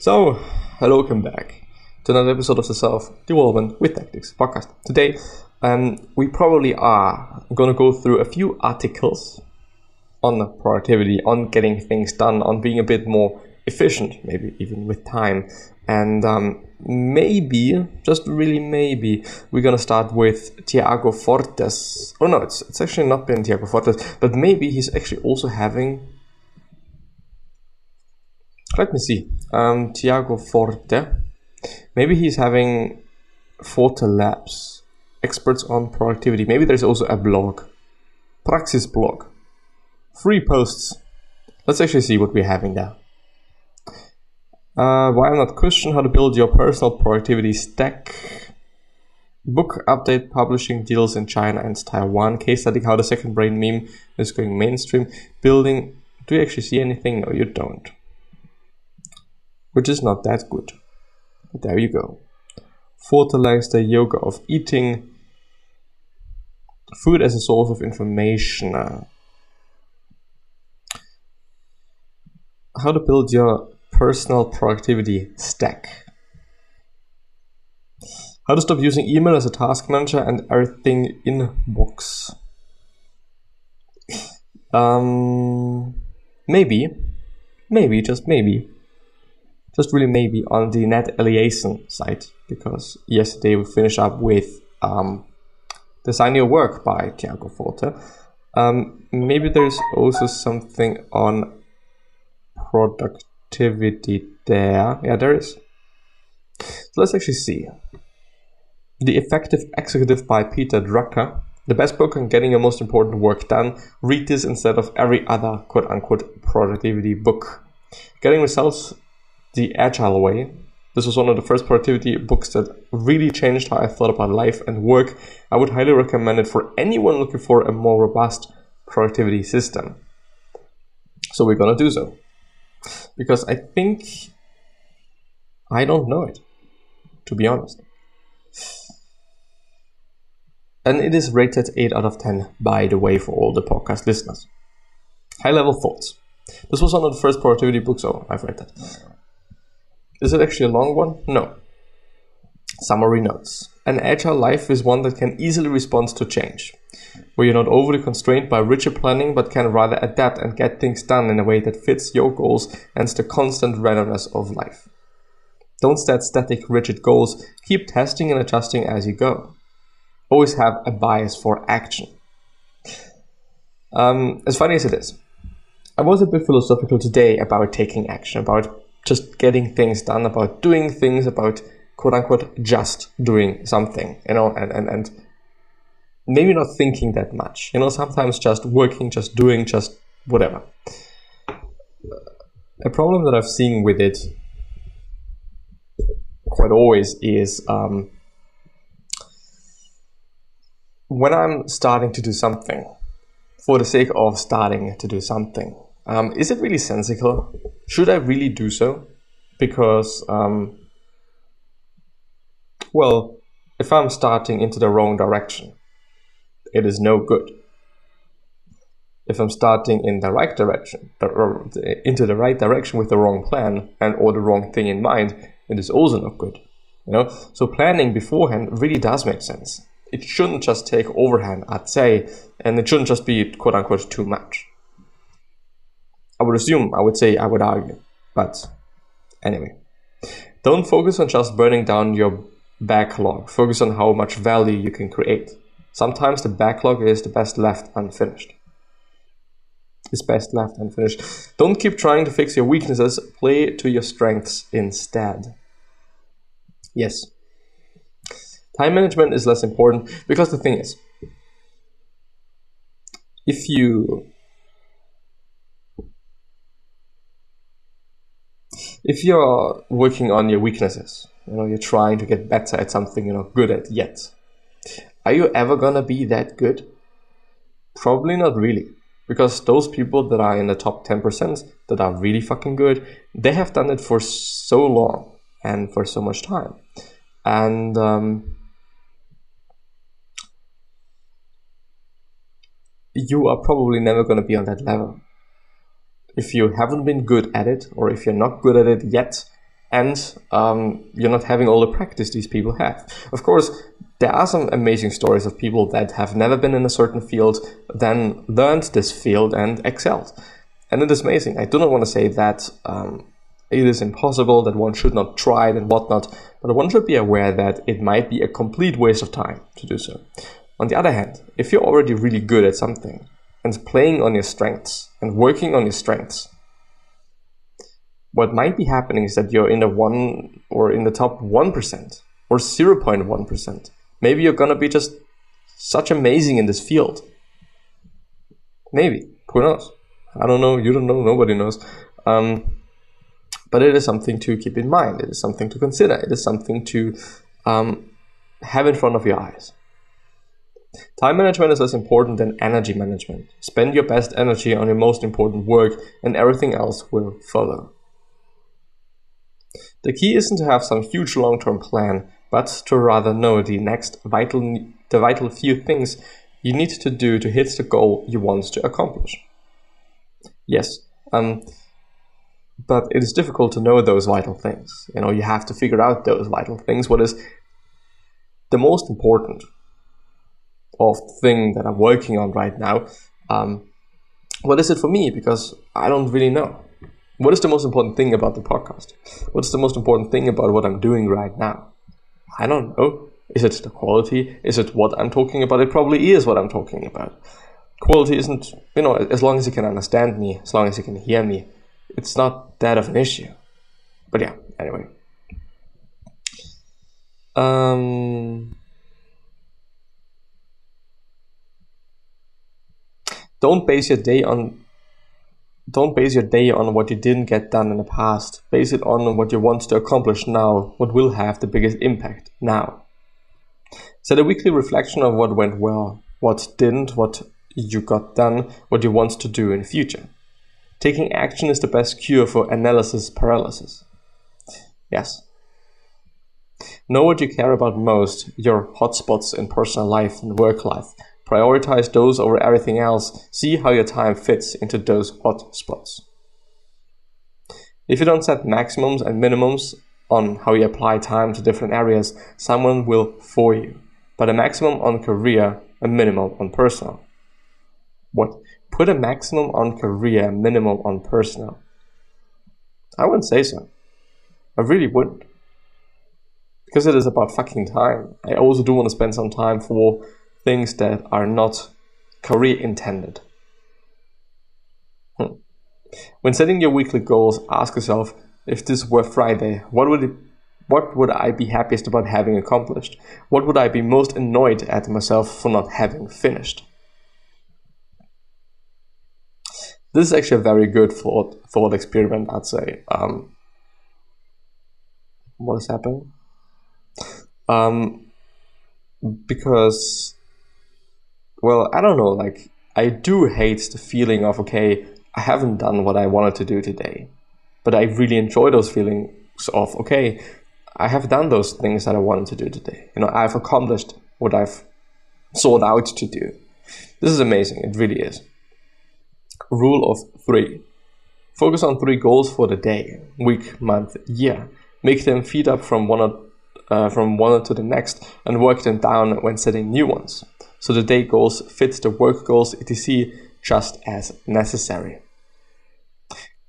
So, hello, welcome back to another episode of the Self Development with Tactics podcast. Today, um, we probably are going to go through a few articles on productivity, on getting things done, on being a bit more efficient, maybe even with time. And um, maybe, just really maybe, we're gonna start with Tiago Forte's. Oh no, it's, it's actually not been Tiago Forte's, but maybe he's actually also having. Let me see. Um, Tiago Forte. Maybe he's having Forte Labs, experts on productivity. Maybe there's also a blog, Praxis blog, free posts. Let's actually see what we're having there. Uh, why not question how to build your personal productivity stack. Book update publishing deals in China and Taiwan. Case study how the second brain meme is going mainstream. Building. Do you actually see anything? No, you don't. Which is not that good. But there you go. Fertilize the yoga of eating. Food as a source of information. How to build your personal productivity stack. How to stop using email as a task manager and everything in box. Um, maybe, maybe, just maybe, just really maybe on the Nat Eliason side, because yesterday we finished up with um, Design Your Work by Tiago Forte. Um, maybe there's also something on productivity there. Yeah, there is. So let's actually see. The Effective Executive by Peter Drucker. The best book on getting your most important work done. Read this instead of every other quote unquote productivity book. Getting Results the Agile Way. This was one of the first productivity books that really changed how I thought about life and work. I would highly recommend it for anyone looking for a more robust productivity system. So we're gonna do so because I think I don't know it, to be honest. And it is rated 8 out of 10, by the way, for all the podcast listeners. High level thoughts. This was one of the first productivity books, oh, I've read that. Is it actually a long one? No. Summary notes. An agile life is one that can easily respond to change where you're not overly constrained by rigid planning but can rather adapt and get things done in a way that fits your goals and the constant randomness of life. Don't set static, rigid goals, keep testing and adjusting as you go. Always have a bias for action. Um, as funny as it is, I was a bit philosophical today about taking action, about just getting things done, about doing things, about quote unquote just doing something, you know, and, and, and maybe not thinking that much. You know, sometimes just working, just doing, just whatever. A problem that I've seen with it quite always is um, when I'm starting to do something for the sake of starting to do something. Um, is it really sensical? Should I really do so? Because, um, well, if I'm starting into the wrong direction, it is no good. If I'm starting in the right direction, into the right direction with the wrong plan and or the wrong thing in mind, it is also not good. You know, so planning beforehand really does make sense. It shouldn't just take overhand, I'd say, and it shouldn't just be quote unquote too much. I would assume, I would say, I would argue, but anyway, don't focus on just burning down your backlog. Focus on how much value you can create. Sometimes the backlog is the best left unfinished. Is best left unfinished. Don't keep trying to fix your weaknesses, play to your strengths instead. Yes. Time management is less important because the thing is, if you if you're working on your weaknesses, you know, you're trying to get better at something you're not good at yet, are you ever gonna be that good? Probably not really. Because those people that are in the top 10% that are really fucking good, they have done it for so long and for so much time. And um, you are probably never going to be on that level. If you haven't been good at it, or if you're not good at it yet, and um, you're not having all the practice these people have. Of course, there are some amazing stories of people that have never been in a certain field, then learned this field and excelled. And it is amazing. I do not want to say that um, it is impossible, that one should not try it and whatnot, but one should be aware that it might be a complete waste of time to do so. On the other hand, if you're already really good at something and playing on your strengths and working on your strengths, what might be happening is that you're in the one or in the top 1% or 0.1%. Maybe you're gonna be just such amazing in this field. Maybe. Who knows? I don't know. You don't know. Nobody knows. Um, but it is something to keep in mind. It is something to consider. It is something to um, have in front of your eyes. Time management is as important than energy management. Spend your best energy on your most important work, and everything else will follow. The key isn't to have some huge long term plan, but to rather know the next vital, the vital few things you need to do to hit the goal you want to accomplish. Yes, um, but it is difficult to know those vital things. You know, you have to figure out those vital things. What is the most important of thing that I'm working on right now? Um, what is it for me? Because I don't really know. What is the most important thing about the podcast? What's the most important thing about what I'm doing right now? I don't know. Is it the quality? Is it what I'm talking about? It probably is what I'm talking about. Quality isn't, you know, as long as you can understand me, as long as you can hear me, it's not that of an issue. But yeah, anyway. Um, don't base your day on don't base your day on what you didn't get done in the past. Base it on what you want to accomplish now, what will have the biggest impact now. Set a weekly reflection of what went well, what didn't, what you got done, what you want to do in future. Taking action is the best cure for analysis paralysis. Yes. Know what you care about most, your hotspots in personal life and work life. Prioritize those over everything else. See how your time fits into those hot spots. If you don't set maximums and minimums on how you apply time to different areas, someone will for you. But a maximum on career, a minimum on personal. What? Put a maximum on career, a minimum on personal. I wouldn't say so. I really wouldn't. Because it is about fucking time. I also do want to spend some time for things that are not career intended. Hmm. When setting your weekly goals, ask yourself if this were Friday, what would it what would I be happiest about having accomplished? What would I be most annoyed at myself for not having finished? This is actually a very good thought thought experiment, I'd say. Um, what is happening? Um, because, well, I don't know. Like, I do hate the feeling of okay, I haven't done what I wanted to do today, but I really enjoy those feelings of okay, I have done those things that I wanted to do today. You know, I've accomplished what I've sought out to do. This is amazing. It really is. Rule of three. Focus on three goals for the day, week, month, year. Make them feed up from one uh, from one to the next and work them down when setting new ones. So the day goals fit the work goals etc. just as necessary.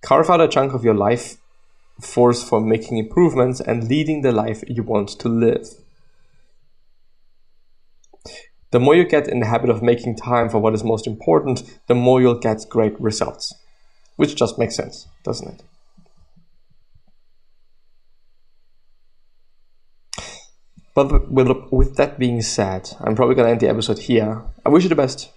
Carve out a chunk of your life force for making improvements and leading the life you want to live. The more you get in the habit of making time for what is most important, the more you'll get great results. Which just makes sense, doesn't it? But with with that being said, I'm probably going to end the episode here. I wish you the best.